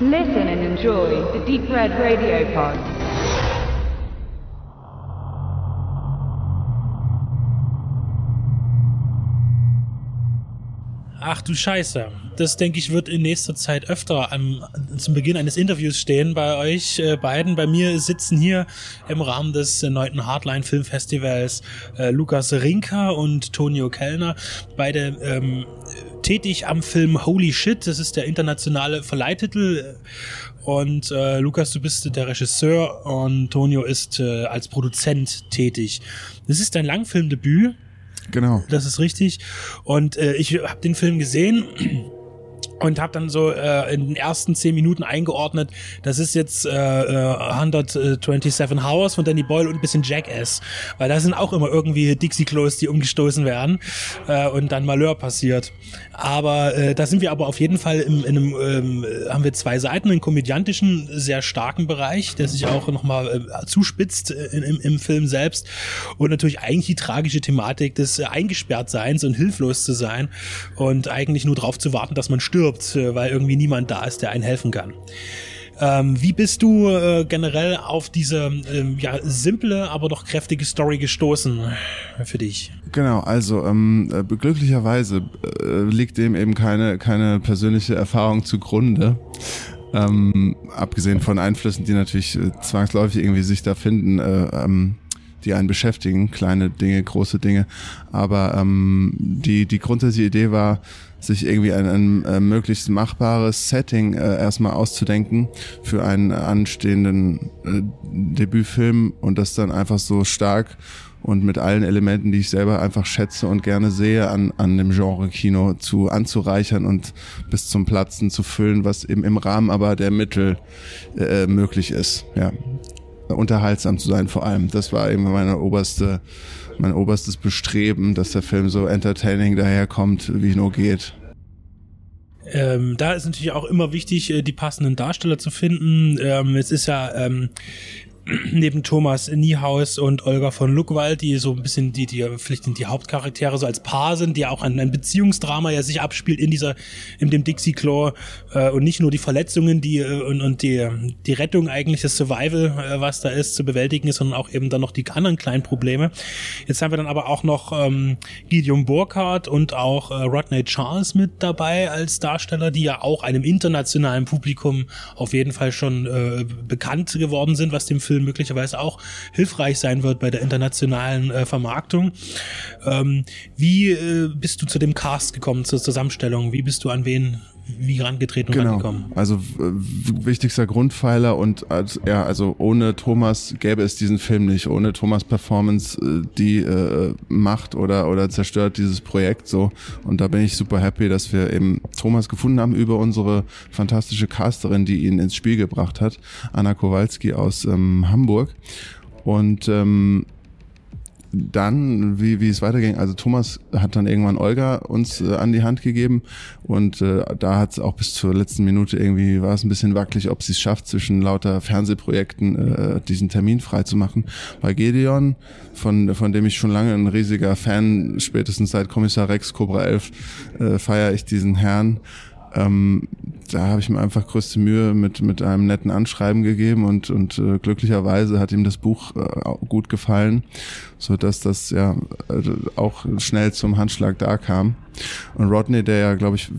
Listen and enjoy the Deep Red Radio Pod. Ach du Scheiße. Das denke ich wird in nächster Zeit öfter am, zum Beginn eines Interviews stehen bei euch äh, beiden. Bei mir sitzen hier im Rahmen des äh, neunten Hardline Filmfestivals äh, Lukas Rinker und Tonio Kellner. Beide ähm, tätig am Film Holy Shit. Das ist der internationale Verleihtitel. Und äh, Lukas, du bist der Regisseur und Tonio ist äh, als Produzent tätig. Das ist dein Langfilmdebüt. Genau. Das ist richtig. Und äh, ich habe den Film gesehen und habe dann so äh, in den ersten zehn Minuten eingeordnet, das ist jetzt äh, 127 äh, Hours von Danny Boyle und ein bisschen Jackass, weil da sind auch immer irgendwie Dixie Klos, die umgestoßen werden äh, und dann Malheur passiert. Aber äh, da sind wir aber auf jeden Fall im, in einem, ähm, haben wir zwei Seiten, einen komödiantischen, sehr starken Bereich, der sich auch nochmal äh, zuspitzt äh, im, im Film selbst. Und natürlich eigentlich die tragische Thematik des äh, Eingesperrtseins und hilflos zu sein und eigentlich nur darauf zu warten, dass man stirbt, äh, weil irgendwie niemand da ist, der einen helfen kann. Ähm, wie bist du äh, generell auf diese ähm, ja, simple, aber doch kräftige Story gestoßen für dich? Genau, also ähm, äh, glücklicherweise äh, liegt dem eben keine, keine persönliche Erfahrung zugrunde. Ähm, abgesehen von Einflüssen, die natürlich äh, zwangsläufig irgendwie sich da finden, äh, ähm, die einen beschäftigen, kleine Dinge, große Dinge. Aber ähm, die, die grundsätzliche Idee war, sich irgendwie ein, ein äh, möglichst machbares Setting äh, erstmal auszudenken für einen anstehenden äh, Debütfilm und das dann einfach so stark und mit allen Elementen, die ich selber einfach schätze und gerne sehe, an, an dem Genre Kino zu anzureichern und bis zum Platzen zu füllen, was eben im Rahmen aber der Mittel äh, möglich ist. Ja, unterhaltsam zu sein vor allem. Das war eben meine oberste mein oberstes Bestreben, dass der Film so entertaining daherkommt, wie nur geht. Ähm, da ist natürlich auch immer wichtig, äh, die passenden Darsteller zu finden. Ähm, es ist ja ähm, neben Thomas Niehaus und Olga von Luckwald, die so ein bisschen die, die vielleicht die Hauptcharaktere so als Paar sind, die auch ein, ein Beziehungsdrama ja sich abspielt in dieser, in dem Dixie Claw äh, und nicht nur die Verletzungen, die äh, und, und die, die Rettung eigentlich, das Survival, äh, was da ist, zu bewältigen ist, sondern auch eben dann noch die anderen kleinen Probleme. Jetzt haben wir dann aber auch noch ähm, Gideon Burkhardt und auch äh, Rodney Charles mit dabei als Darsteller, die ja auch einem internationalen Publikum auf jeden Fall schon äh, bekannt geworden sind, was dem Film Film möglicherweise auch hilfreich sein wird bei der internationalen äh, Vermarktung. Ähm, wie äh, bist du zu dem Cast gekommen, zur Zusammenstellung? Wie bist du an wen wie rangetreten und genau. rangekommen? Also wichtigster Grundpfeiler und als, ja, also ohne Thomas gäbe es diesen Film nicht. Ohne Thomas Performance, äh, die äh, macht oder oder zerstört dieses Projekt so. Und da bin ich super happy, dass wir eben Thomas gefunden haben über unsere fantastische Casterin, die ihn ins Spiel gebracht hat, Anna Kowalski aus ähm, Hamburg. Und ähm, dann, wie, wie es weiterging, also Thomas hat dann irgendwann Olga uns äh, an die Hand gegeben und äh, da hat es auch bis zur letzten Minute irgendwie, war es ein bisschen wackelig, ob sie es schafft, zwischen lauter Fernsehprojekten äh, diesen Termin freizumachen. Bei Gedeon, von, von dem ich schon lange ein riesiger Fan, spätestens seit Kommissar Rex Cobra 11, äh, feiere ich diesen Herrn. Ähm, da habe ich mir einfach größte Mühe mit, mit einem netten Anschreiben gegeben und, und äh, glücklicherweise hat ihm das Buch äh, gut gefallen, so dass das ja äh, auch schnell zum Handschlag da kam. Und Rodney, der ja, glaube ich,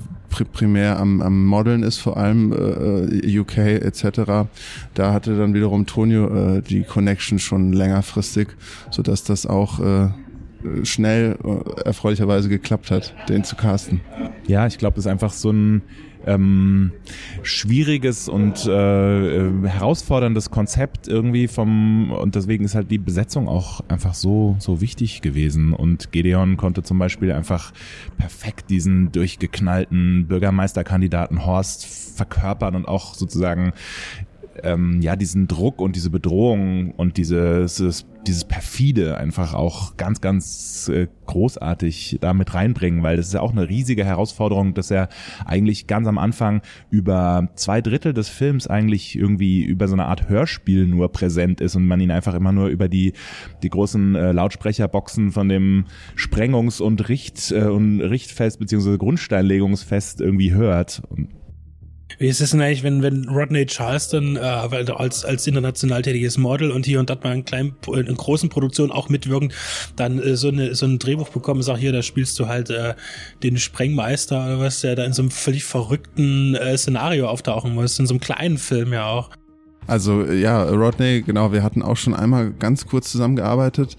primär am, am Modeln ist, vor allem äh, UK etc., da hatte dann wiederum Tonio äh, die Connection schon längerfristig, so dass das auch äh, schnell äh, erfreulicherweise geklappt hat, den zu casten. Ja, ich glaube, das ist einfach so ein ähm, schwieriges und äh, äh, herausforderndes Konzept irgendwie vom und deswegen ist halt die Besetzung auch einfach so so wichtig gewesen und Gedeon konnte zum Beispiel einfach perfekt diesen durchgeknallten Bürgermeisterkandidaten Horst verkörpern und auch sozusagen ähm, ja diesen Druck und diese Bedrohung und dieses dieses perfide einfach auch ganz ganz äh, großartig damit reinbringen, weil das ist ja auch eine riesige Herausforderung, dass er eigentlich ganz am Anfang über zwei Drittel des Films eigentlich irgendwie über so eine Art Hörspiel nur präsent ist und man ihn einfach immer nur über die die großen äh, Lautsprecherboxen von dem Sprengungs- und Richt äh, und Richtfest beziehungsweise Grundsteinlegungsfest irgendwie hört. Und Wie ist es denn eigentlich, wenn, wenn Rodney Charleston äh, als, als international tätiges Model und hier und dort mal in, kleinen, in großen Produktionen auch mitwirken, dann äh, so, eine, so ein Drehbuch bekommen, sag hier, da spielst du halt äh, den Sprengmeister oder was, der da in so einem völlig verrückten äh, Szenario auftauchen muss, in so einem kleinen Film ja auch. Also ja, Rodney, genau, wir hatten auch schon einmal ganz kurz zusammengearbeitet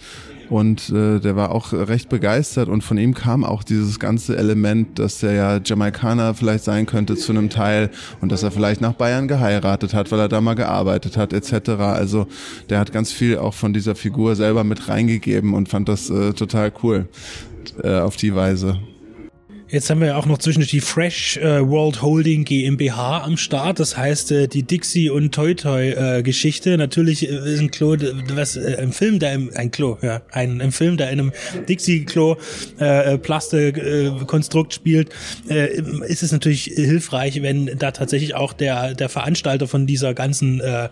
und äh, der war auch recht begeistert und von ihm kam auch dieses ganze Element, dass er ja Jamaikaner vielleicht sein könnte zu einem Teil und dass er vielleicht nach Bayern geheiratet hat, weil er da mal gearbeitet hat etc. Also der hat ganz viel auch von dieser Figur selber mit reingegeben und fand das äh, total cool äh, auf die Weise. Jetzt haben wir ja auch noch zwischendurch die Fresh äh, World Holding GmbH am Start. Das heißt, äh, die Dixie und Toy Toy äh, Geschichte. Natürlich äh, ist ein Klo, was äh, im Film da im, ein Klo, ja, ein im Film da in einem Dixie Klo äh, äh, Plastik Konstrukt spielt, ist es natürlich hilfreich, wenn da tatsächlich auch der der Veranstalter von dieser ganzen äh,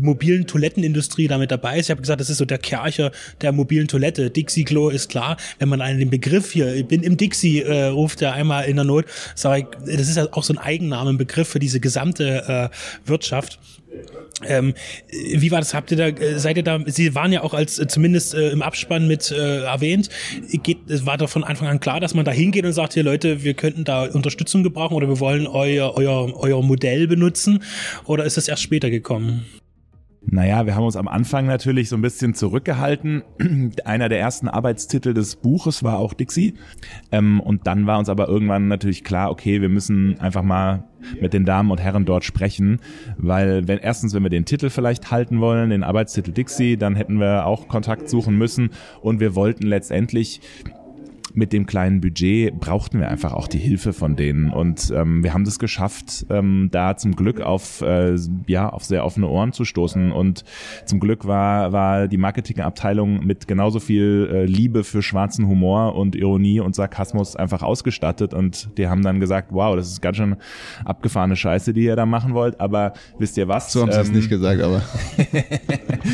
mobilen Toilettenindustrie damit dabei ist. Ich habe gesagt, das ist so der Kercher der mobilen Toilette. Dixie Klo ist klar, wenn man einen den Begriff hier, ich bin im Dixie äh, ruft er einmal in der Not. Sag ich, das ist ja auch so ein Eigennamenbegriff für diese gesamte äh, Wirtschaft. Ähm, wie war das? Habt ihr da, äh, seid ihr da, Sie waren ja auch als äh, zumindest äh, im Abspann mit äh, erwähnt. Geht, war doch von Anfang an klar, dass man da hingeht und sagt, hier Leute, wir könnten da Unterstützung gebrauchen oder wir wollen euer, euer, euer Modell benutzen oder ist das erst später gekommen? Naja, wir haben uns am Anfang natürlich so ein bisschen zurückgehalten. Einer der ersten Arbeitstitel des Buches war auch Dixie. Ähm, und dann war uns aber irgendwann natürlich klar, okay, wir müssen einfach mal mit den Damen und Herren dort sprechen, weil wenn erstens, wenn wir den Titel vielleicht halten wollen, den Arbeitstitel Dixie, dann hätten wir auch Kontakt suchen müssen und wir wollten letztendlich mit dem kleinen Budget brauchten wir einfach auch die Hilfe von denen. Und ähm, wir haben das geschafft, ähm, da zum Glück auf, äh, ja, auf sehr offene Ohren zu stoßen. Und zum Glück war, war die Marketingabteilung mit genauso viel äh, Liebe für schwarzen Humor und Ironie und Sarkasmus einfach ausgestattet. Und die haben dann gesagt, wow, das ist ganz schön abgefahrene Scheiße, die ihr da machen wollt. Aber wisst ihr was? So haben sie es Ähm, nicht gesagt, aber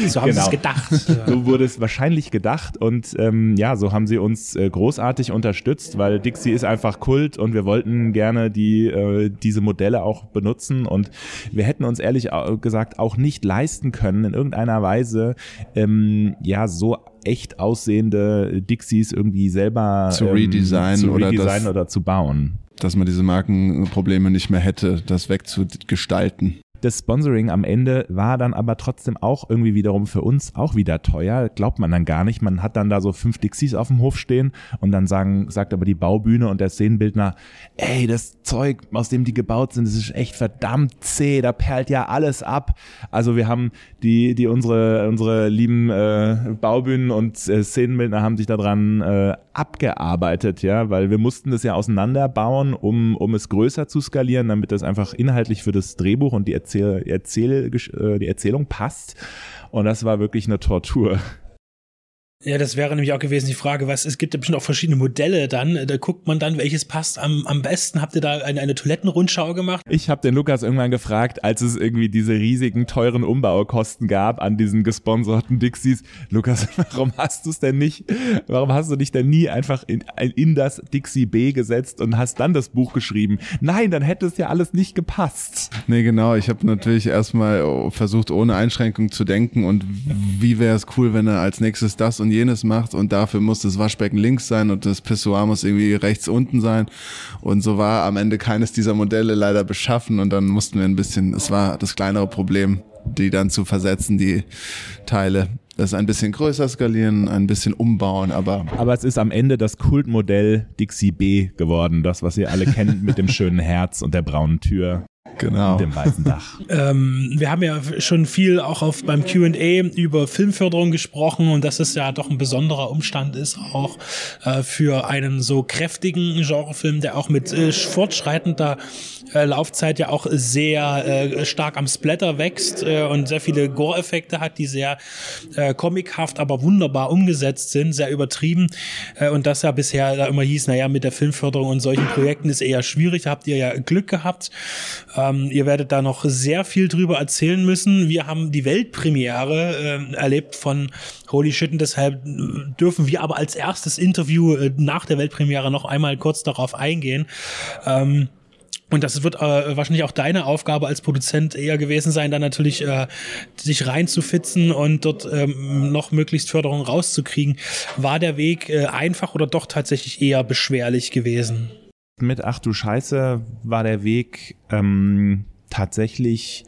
So haben sie Genau. es gedacht. so wurde es wahrscheinlich gedacht und ähm, ja, so haben sie uns äh, großartig unterstützt, weil Dixie ist einfach Kult und wir wollten gerne die äh, diese Modelle auch benutzen und wir hätten uns ehrlich gesagt auch nicht leisten können in irgendeiner Weise ähm, ja so echt aussehende Dixies irgendwie selber Zu ähm, redesignen zu oder redesignen das- oder zu bauen. dass man diese Markenprobleme nicht mehr hätte, das wegzugestalten. Das Sponsoring am Ende war dann aber trotzdem auch irgendwie wiederum für uns auch wieder teuer. Glaubt man dann gar nicht. Man hat dann da so fünf Dixies auf dem Hof stehen und dann sagen, sagt aber die Baubühne und der Szenenbildner, ey, das Zeug, aus dem die gebaut sind, das ist echt verdammt zäh, da perlt ja alles ab. Also wir haben die, die unsere, unsere lieben äh, Baubühnen und äh, Szenenbildner haben sich daran äh, abgearbeitet, ja, weil wir mussten das ja auseinanderbauen, um, um es größer zu skalieren, damit das einfach inhaltlich für das Drehbuch und die, Erzähl, Erzähl, äh, die Erzählung passt. Und das war wirklich eine Tortur. Ja, das wäre nämlich auch gewesen die Frage, was es gibt ja bestimmt auch verschiedene Modelle dann. Da guckt man dann, welches passt am, am besten. Habt ihr da eine, eine Toilettenrundschau gemacht? Ich habe den Lukas irgendwann gefragt, als es irgendwie diese riesigen teuren Umbaukosten gab an diesen gesponserten Dixies. Lukas, warum hast du es denn nicht? Warum hast du dich denn nie einfach in, in das Dixie B gesetzt und hast dann das Buch geschrieben? Nein, dann hätte es ja alles nicht gepasst. Nee, genau. Ich habe natürlich erstmal oh, versucht, ohne Einschränkung zu denken und wie wäre es cool, wenn er als nächstes das und jenes macht und dafür muss das Waschbecken links sein und das Pissoir muss irgendwie rechts unten sein. Und so war am Ende keines dieser Modelle leider beschaffen und dann mussten wir ein bisschen, es war das kleinere Problem, die dann zu versetzen, die Teile. Das ein bisschen größer skalieren, ein bisschen umbauen, aber Aber es ist am Ende das Kultmodell Dixie B geworden. Das, was ihr alle kennt mit dem schönen Herz und der braunen Tür genau. dem weißen Dach. Ähm, wir haben ja schon viel auch auf beim Q&A über Filmförderung gesprochen und dass es ja doch ein besonderer Umstand ist auch äh, für einen so kräftigen Genrefilm, der auch mit äh, fortschreitender äh, Laufzeit ja auch sehr äh, stark am Splatter wächst äh, und sehr viele Gore-Effekte hat, die sehr äh, comichaft, aber wunderbar umgesetzt sind, sehr übertrieben äh, und das ja bisher da immer hieß, naja, mit der Filmförderung und solchen Projekten ist eher schwierig, da habt ihr ja Glück gehabt. Ähm, ihr werdet da noch sehr viel drüber erzählen müssen. Wir haben die Weltpremiere äh, erlebt von Holy Shit und deshalb äh, dürfen wir aber als erstes Interview äh, nach der Weltpremiere noch einmal kurz darauf eingehen. Ähm, Und das wird äh, wahrscheinlich auch deine Aufgabe als Produzent eher gewesen sein, dann natürlich äh, sich reinzufitzen und dort ähm, noch möglichst Förderung rauszukriegen. War der Weg äh, einfach oder doch tatsächlich eher beschwerlich gewesen? Mit Ach du Scheiße war der Weg ähm, tatsächlich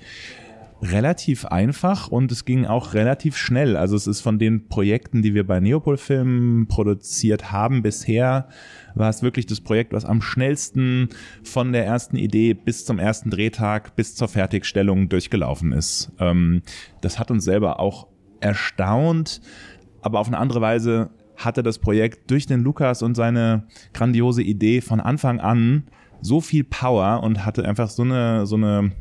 relativ einfach und es ging auch relativ schnell. Also es ist von den Projekten, die wir bei Neopol Film produziert haben bisher, war es wirklich das Projekt, was am schnellsten von der ersten Idee bis zum ersten Drehtag bis zur Fertigstellung durchgelaufen ist. Ähm, das hat uns selber auch erstaunt, aber auf eine andere Weise hatte das Projekt durch den Lukas und seine grandiose Idee von Anfang an so viel Power und hatte einfach so eine, so eine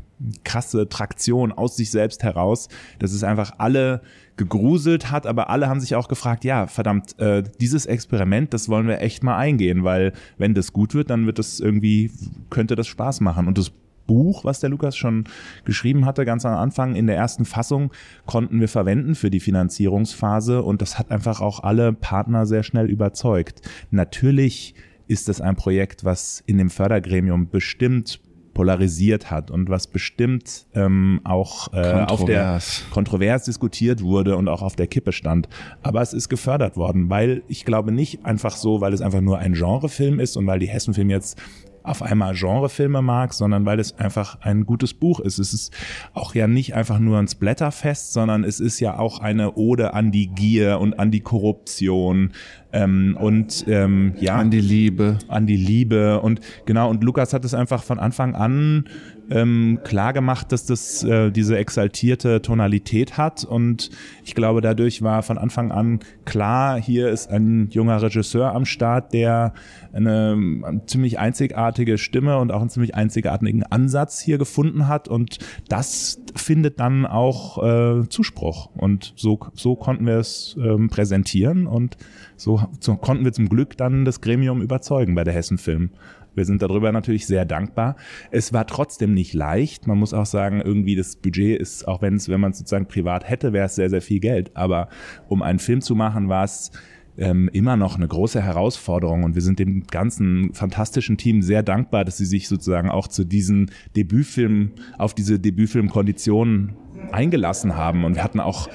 krasse Traktion aus sich selbst heraus, dass es einfach alle gegruselt hat, aber alle haben sich auch gefragt, ja, verdammt, äh, dieses Experiment, das wollen wir echt mal eingehen, weil wenn das gut wird, dann wird das irgendwie, könnte das Spaß machen. Und das Buch, was der Lukas schon geschrieben hatte, ganz am Anfang in der ersten Fassung, konnten wir verwenden für die Finanzierungsphase und das hat einfach auch alle Partner sehr schnell überzeugt. Natürlich ist es ein Projekt, was in dem Fördergremium bestimmt polarisiert hat und was bestimmt ähm, auch äh, auf der kontrovers diskutiert wurde und auch auf der Kippe stand. Aber es ist gefördert worden, weil ich glaube nicht einfach so, weil es einfach nur ein Genrefilm ist und weil die Hessenfilm jetzt auf einmal Genrefilme mag, sondern weil es einfach ein gutes Buch ist. Es ist auch ja nicht einfach nur ein Splatterfest, sondern es ist ja auch eine Ode an die Gier und an die Korruption ähm, und ähm, ja. An die Liebe, an die Liebe. Und genau und Lukas hat es einfach von Anfang an ähm, klar gemacht, dass das äh, diese exaltierte Tonalität hat. Und ich glaube, dadurch war von Anfang an klar, hier ist ein junger Regisseur am Start, der eine, eine ziemlich einzigartige Stimme und auch einen ziemlich einzigartigen Ansatz hier gefunden hat. Und das findet dann auch äh, Zuspruch. Und so, so konnten wir es ähm, präsentieren. Und so, so konnten wir zum Glück dann das Gremium überzeugen bei der Hessen Film. Wir sind darüber natürlich sehr dankbar. Es war trotzdem nicht leicht. Man muss auch sagen, irgendwie das Budget ist, auch wenn es, wenn man es sozusagen privat hätte, wäre es sehr, sehr viel Geld. Aber um einen Film zu machen, war es ähm, immer noch eine große Herausforderung und wir sind dem ganzen fantastischen Team sehr dankbar, dass sie sich sozusagen auch zu diesen Debütfilmen, auf diese Debütfilmkonditionen eingelassen haben und wir hatten auch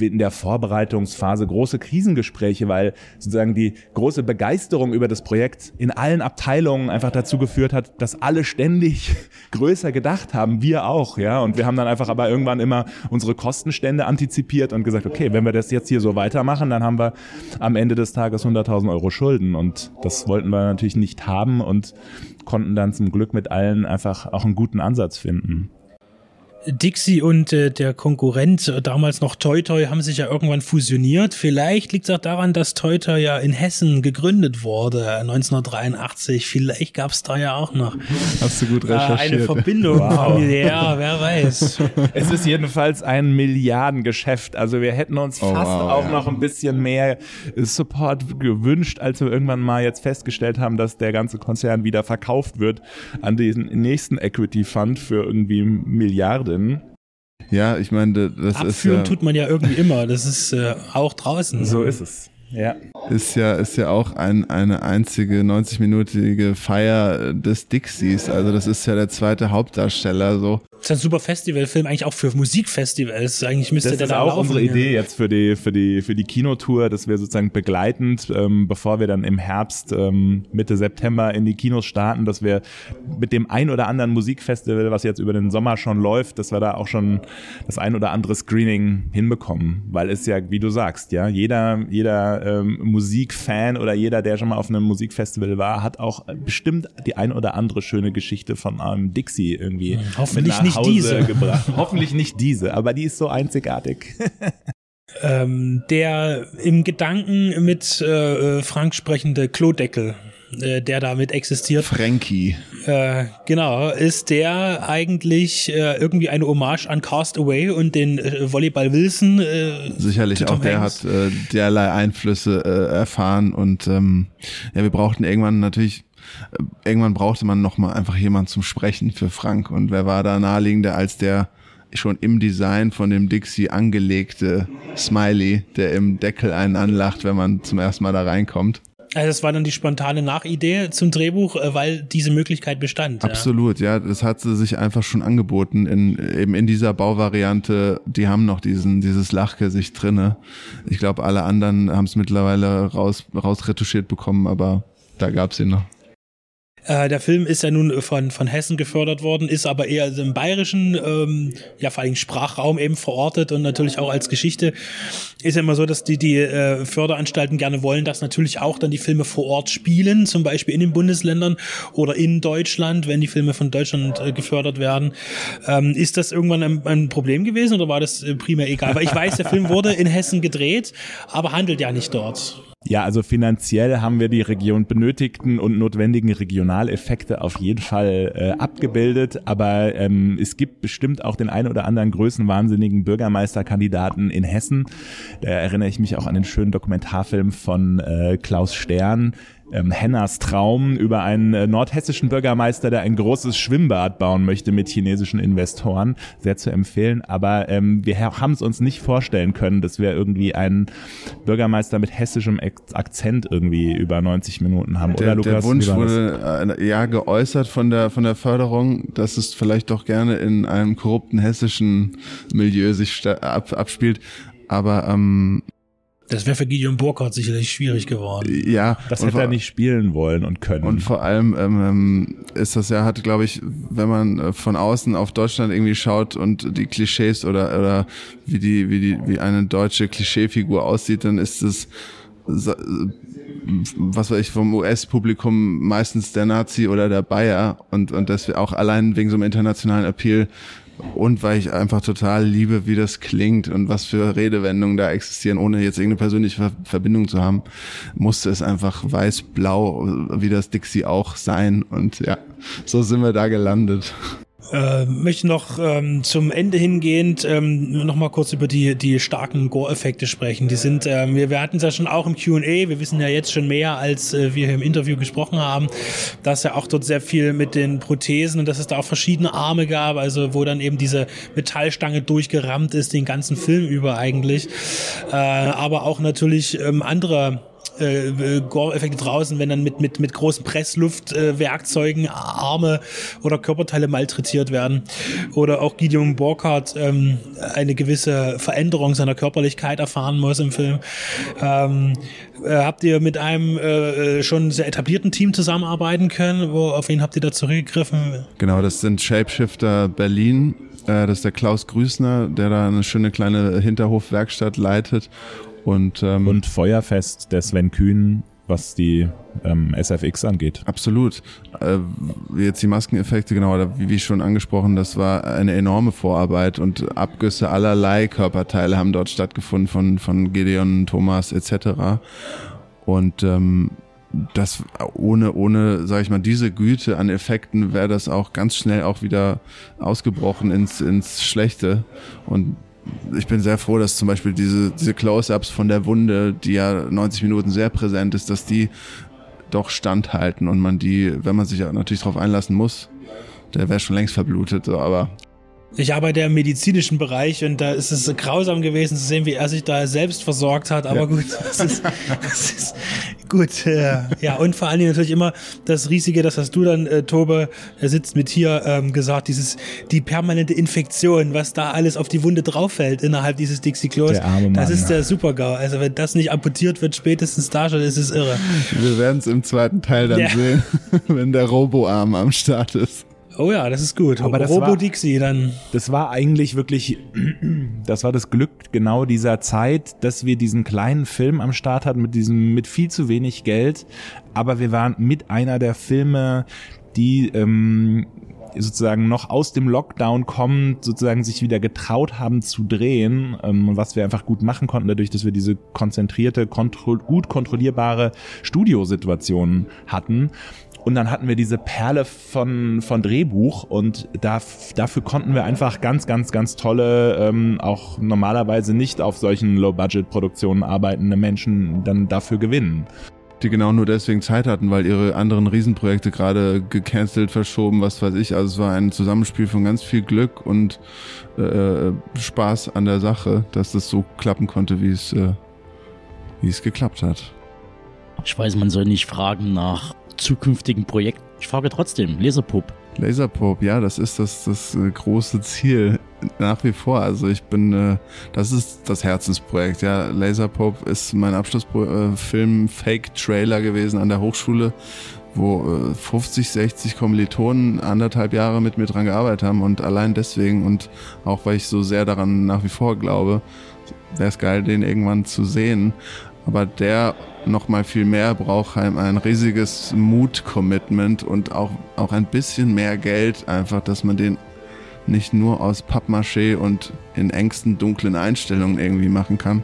in der Vorbereitungsphase große Krisengespräche, weil sozusagen die große Begeisterung über das Projekt in allen Abteilungen einfach dazu geführt hat, dass alle ständig größer gedacht haben, wir auch, ja. Und wir haben dann einfach aber irgendwann immer unsere Kostenstände antizipiert und gesagt, okay, wenn wir das jetzt hier so weitermachen, dann haben wir am Ende des Tages 100.000 Euro Schulden und das wollten wir natürlich nicht haben und konnten dann zum Glück mit allen einfach auch einen guten Ansatz finden. Dixie und äh, der Konkurrent, äh, damals noch Toy Toy, haben sich ja irgendwann fusioniert. Vielleicht liegt es auch daran, dass Toy Toy ja in Hessen gegründet wurde, 1983. Vielleicht gab es da ja auch noch Hast du gut recherchiert. Äh, eine Verbindung wow. familiär, wer weiß. Es ist jedenfalls ein Milliardengeschäft. Also wir hätten uns oh, fast wow, auch ja. noch ein bisschen mehr Support gewünscht, als wir irgendwann mal jetzt festgestellt haben, dass der ganze Konzern wieder verkauft wird an den nächsten Equity Fund für irgendwie Milliarden drin. Ja, ich meine, das Abführen ist. Abführen tut man ja irgendwie immer. Das ist äh, auch draußen. So ist es. Ja. Ist ja, ist ja auch ein, eine einzige 90-minütige Feier des Dixies. Also das ist ja der zweite Hauptdarsteller so. Das ist ein super Festivalfilm, eigentlich auch für Musikfestivals. Eigentlich müsste das der da ist auch unsere Idee jetzt für die, für die, für die Kinotour, dass wir sozusagen begleitend, ähm, bevor wir dann im Herbst, ähm, Mitte September in die Kinos starten, dass wir mit dem ein oder anderen Musikfestival, was jetzt über den Sommer schon läuft, dass wir da auch schon das ein oder andere Screening hinbekommen. Weil es ja, wie du sagst, ja, jeder, jeder ähm, Musikfan oder jeder, der schon mal auf einem Musikfestival war, hat auch bestimmt die ein oder andere schöne Geschichte von einem Dixie irgendwie. Hoffentlich nicht Hause diese. gebracht. Hoffentlich nicht diese, aber die ist so einzigartig. ähm, der im Gedanken mit äh, Frank sprechende Klodeckel äh, der damit existiert. Frankie. Äh, genau, ist der eigentlich äh, irgendwie eine Hommage an Cast Away und den äh, Volleyball Wilson? Äh, Sicherlich auch, der hat äh, derlei Einflüsse äh, erfahren und ähm, ja, wir brauchten irgendwann natürlich äh, irgendwann brauchte man noch mal einfach jemand zum Sprechen für Frank und wer war da naheliegender als der schon im Design von dem Dixie angelegte Smiley, der im Deckel einen anlacht, wenn man zum ersten Mal da reinkommt. Also das war dann die spontane Nachidee zum Drehbuch, äh, weil diese Möglichkeit bestand. Absolut, ja. ja. Das hat sie sich einfach schon angeboten in eben in dieser Bauvariante. Die haben noch diesen dieses Lachgesicht drinne. Ich glaube, alle anderen haben es mittlerweile raus rausretuschiert bekommen, aber da gab's ihn noch. Äh, der Film ist ja nun von, von Hessen gefördert worden, ist aber eher im bayerischen, ähm, ja vor allem Sprachraum eben verortet und natürlich auch als Geschichte. Ist ja immer so, dass die, die äh, Förderanstalten gerne wollen, dass natürlich auch dann die Filme vor Ort spielen, zum Beispiel in den Bundesländern oder in Deutschland, wenn die Filme von Deutschland äh, gefördert werden. Ähm, ist das irgendwann ein, ein, Problem gewesen oder war das äh, primär egal? Weil ich weiß, der Film wurde in Hessen gedreht, aber handelt ja nicht dort. Ja, also finanziell haben wir die Region benötigten und notwendigen Regionaleffekte auf jeden Fall äh, abgebildet, aber ähm, es gibt bestimmt auch den einen oder anderen größenwahnsinnigen Bürgermeisterkandidaten in Hessen. Da erinnere ich mich auch an den schönen Dokumentarfilm von äh, Klaus Stern, ähm, Hennas Traum über einen äh, nordhessischen Bürgermeister, der ein großes Schwimmbad bauen möchte mit chinesischen Investoren. Sehr zu empfehlen. Aber ähm, wir haben es uns nicht vorstellen können, dass wir irgendwie einen Bürgermeister mit hessischem Akzent irgendwie über 90 Minuten haben. Der, Oder Lukas? Der Wunsch wurde äh, ja geäußert von der von der Förderung, dass es vielleicht doch gerne in einem korrupten hessischen Milieu sich ab, abspielt. Aber ähm, das wäre für Gideon Burkhardt sicherlich schwierig geworden. Ja. Das hätte er nicht spielen wollen und können. Und vor allem ähm, ähm, ist das ja, hat glaube ich, wenn man äh, von außen auf Deutschland irgendwie schaut und die Klischees oder, oder wie die, wie die, wie eine deutsche Klischeefigur aussieht, dann ist es was weiß ich, vom US-Publikum meistens der Nazi oder der Bayer und, und dass wir auch allein wegen so einem internationalen Appeal und weil ich einfach total liebe, wie das klingt und was für Redewendungen da existieren, ohne jetzt irgendeine persönliche Verbindung zu haben, musste es einfach weiß-blau, wie das Dixie auch sein. Und ja, so sind wir da gelandet. Äh, möchte noch ähm, zum Ende hingehend ähm, noch mal kurz über die die starken Gore-Effekte sprechen. Die sind, äh, wir, wir hatten es ja schon auch im Q&A. Wir wissen ja jetzt schon mehr, als äh, wir hier im Interview gesprochen haben, dass ja auch dort sehr viel mit den Prothesen und dass es da auch verschiedene Arme gab, also wo dann eben diese Metallstange durchgerammt ist den ganzen Film über eigentlich, äh, aber auch natürlich ähm, andere äh, äh, Gore-Effekte draußen, wenn dann mit, mit, mit großen Pressluftwerkzeugen äh, Arme oder Körperteile malträtiert werden. Oder auch Gideon Burkhardt ähm, eine gewisse Veränderung seiner Körperlichkeit erfahren muss im Film. Ähm, äh, habt ihr mit einem äh, schon sehr etablierten Team zusammenarbeiten können? Wo, auf wen habt ihr da zurückgegriffen? Genau, das sind Shapeshifter Berlin. Das ist der Klaus Grüßner, der da eine schöne kleine Hinterhofwerkstatt leitet und, ähm, und Feuerfest der Sven Kühn, was die ähm, SFX angeht. Absolut. Äh, jetzt die Maskeneffekte, genau, wie, wie schon angesprochen, das war eine enorme Vorarbeit und Abgüsse allerlei Körperteile haben dort stattgefunden von, von Gideon, Thomas etc. Und ähm, das ohne, ohne, sag ich mal, diese Güte an Effekten wäre das auch ganz schnell auch wieder ausgebrochen ins, ins Schlechte. Und ich bin sehr froh, dass zum Beispiel diese, diese Close-ups von der Wunde, die ja 90 Minuten sehr präsent ist, dass die doch standhalten und man die, wenn man sich natürlich darauf einlassen muss, der wäre schon längst verblutet, aber ich arbeite im medizinischen Bereich und da ist es grausam gewesen zu sehen, wie er sich da selbst versorgt hat. Aber ja. gut, das ist, das ist gut. Äh, ja, und vor allen Dingen natürlich immer das Riesige, das hast du dann, äh, Tobe, er sitzt mit hier ähm, gesagt, dieses die permanente Infektion, was da alles auf die Wunde drauffällt innerhalb dieses Dixie-Klos. Das ist der Super-GAU. Also wenn das nicht amputiert wird, spätestens da schon, ist es irre. Wir werden es im zweiten Teil dann ja. sehen, wenn der Robo-Arm am Start ist. Oh ja, das ist gut. Aber das Robo war, Dixie dann. Das war eigentlich wirklich, das war das Glück genau dieser Zeit, dass wir diesen kleinen Film am Start hatten mit diesem, mit viel zu wenig Geld. Aber wir waren mit einer der Filme, die ähm, sozusagen noch aus dem Lockdown kommt, sozusagen sich wieder getraut haben zu drehen, ähm, was wir einfach gut machen konnten, dadurch, dass wir diese konzentrierte, kontro gut kontrollierbare Studiosituation hatten. Und dann hatten wir diese Perle von, von Drehbuch und da, dafür konnten wir einfach ganz, ganz, ganz tolle, ähm, auch normalerweise nicht auf solchen Low-Budget-Produktionen arbeitende Menschen dann dafür gewinnen die genau nur deswegen Zeit hatten, weil ihre anderen Riesenprojekte gerade gecancelt, verschoben, was weiß ich. Also es war ein Zusammenspiel von ganz viel Glück und äh, Spaß an der Sache, dass das so klappen konnte, wie es, äh, wie es geklappt hat. Ich weiß, man soll nicht fragen nach zukünftigen Projekten. Ich frage trotzdem, Laserpup. Laserpop, ja, das ist das, das äh, große Ziel nach wie vor. Also ich bin, äh, das ist das Herzensprojekt. Ja, Laserpop ist mein Abschlussfilm, äh, Fake-Trailer gewesen an der Hochschule, wo äh, 50, 60 Kommilitonen anderthalb Jahre mit mir dran gearbeitet haben und allein deswegen und auch weil ich so sehr daran nach wie vor glaube, wäre es geil, den irgendwann zu sehen. Aber der noch mal viel mehr braucht ein, ein riesiges Mut-Commitment und auch, auch ein bisschen mehr Geld, einfach, dass man den nicht nur aus Pappmaché und in engsten, dunklen Einstellungen irgendwie machen kann.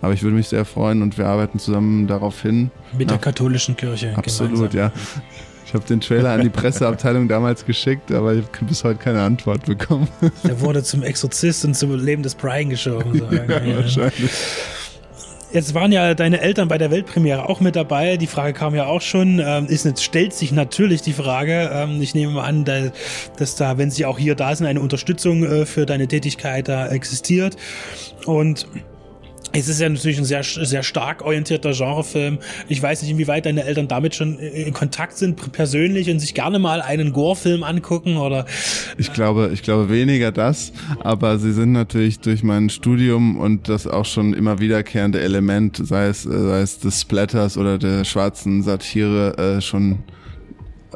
Aber ich würde mich sehr freuen und wir arbeiten zusammen darauf hin. Mit der katholischen Kirche. Absolut, gemeinsam. ja. Ich habe den Trailer an die Presseabteilung damals geschickt, aber ich habe bis heute keine Antwort bekommen. Der wurde zum Exorzist und zum Leben des Brian geschoben. So. ja, wahrscheinlich. Jetzt waren ja deine Eltern bei der Weltpremiere auch mit dabei. Die Frage kam ja auch schon. Ähm, ist nicht, stellt sich natürlich die Frage. Ähm, ich nehme an, da, dass da, wenn sie auch hier da sind, eine Unterstützung äh, für deine Tätigkeit da existiert. Und es ist ja natürlich ein sehr, sehr stark orientierter Genrefilm. Ich weiß nicht, inwieweit deine Eltern damit schon in Kontakt sind, persönlich und sich gerne mal einen Gore-Film angucken oder. Ich glaube, ich glaube weniger das, aber sie sind natürlich durch mein Studium und das auch schon immer wiederkehrende Element, sei es, äh, sei es des Splatters oder der schwarzen Satire, äh, schon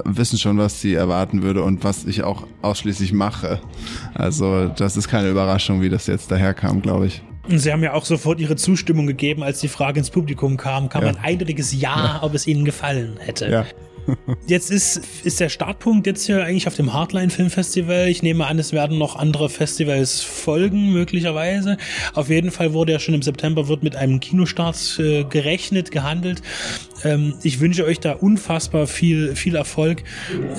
wissen schon, was sie erwarten würde und was ich auch ausschließlich mache. Also das ist keine Überraschung, wie das jetzt daherkam, glaube ich. Und Sie haben ja auch sofort Ihre Zustimmung gegeben, als die Frage ins Publikum kam, kam Ja. ein eindeutiges Ja, ob es Ihnen gefallen hätte. Ja. Jetzt ist, ist der Startpunkt jetzt hier eigentlich auf dem Hardline Film Festival. Ich nehme an, es werden noch andere Festivals folgen, möglicherweise. Auf jeden Fall wurde ja schon im September wird mit einem Kinostart äh, gerechnet, gehandelt. Ähm, ich wünsche euch da unfassbar viel, viel Erfolg.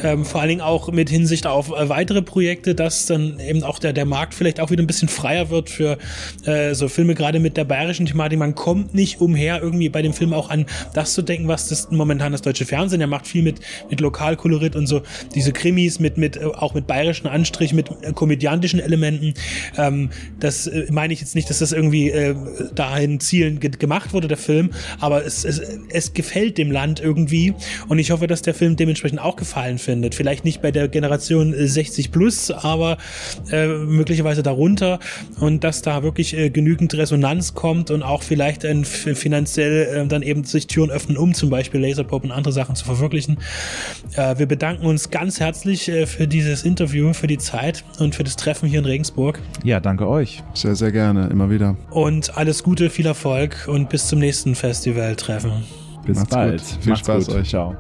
Ähm, vor allen Dingen auch mit Hinsicht auf äh, weitere Projekte, dass dann eben auch der, der Markt vielleicht auch wieder ein bisschen freier wird für äh, so Filme, gerade mit der bayerischen Thematik. Man kommt nicht umher, irgendwie bei dem Film auch an das zu denken, was das momentan das deutsche Fernsehen, der macht viel mit, mit Lokalkolorit und so, diese Krimis mit, mit, äh, auch mit bayerischen Anstrich, mit äh, komödiantischen Elementen. Ähm, das äh, meine ich jetzt nicht, dass das irgendwie äh, dahin zielen ge gemacht wurde, der Film, aber es, es, es gefällt dem Land irgendwie und ich hoffe, dass der Film dementsprechend auch gefallen findet. Vielleicht nicht bei der Generation äh, 60 plus, aber äh, möglicherweise darunter und dass da wirklich äh, genügend Resonanz kommt und auch vielleicht ein, finanziell äh, dann eben sich Türen öffnen, um zum Beispiel Laserpop und andere Sachen zu verwirklichen. Äh, wir bedanken uns ganz herzlich äh, für dieses Interview, für die Zeit und für das Treffen hier in Regensburg Ja, danke euch. Sehr, sehr gerne, immer wieder. und alles Gute, viel Erfolg und bis zum nächsten Festivaltreffen. Bis Macht's bald. gut. Viel Macht's Spaß gut. euch. Ciao.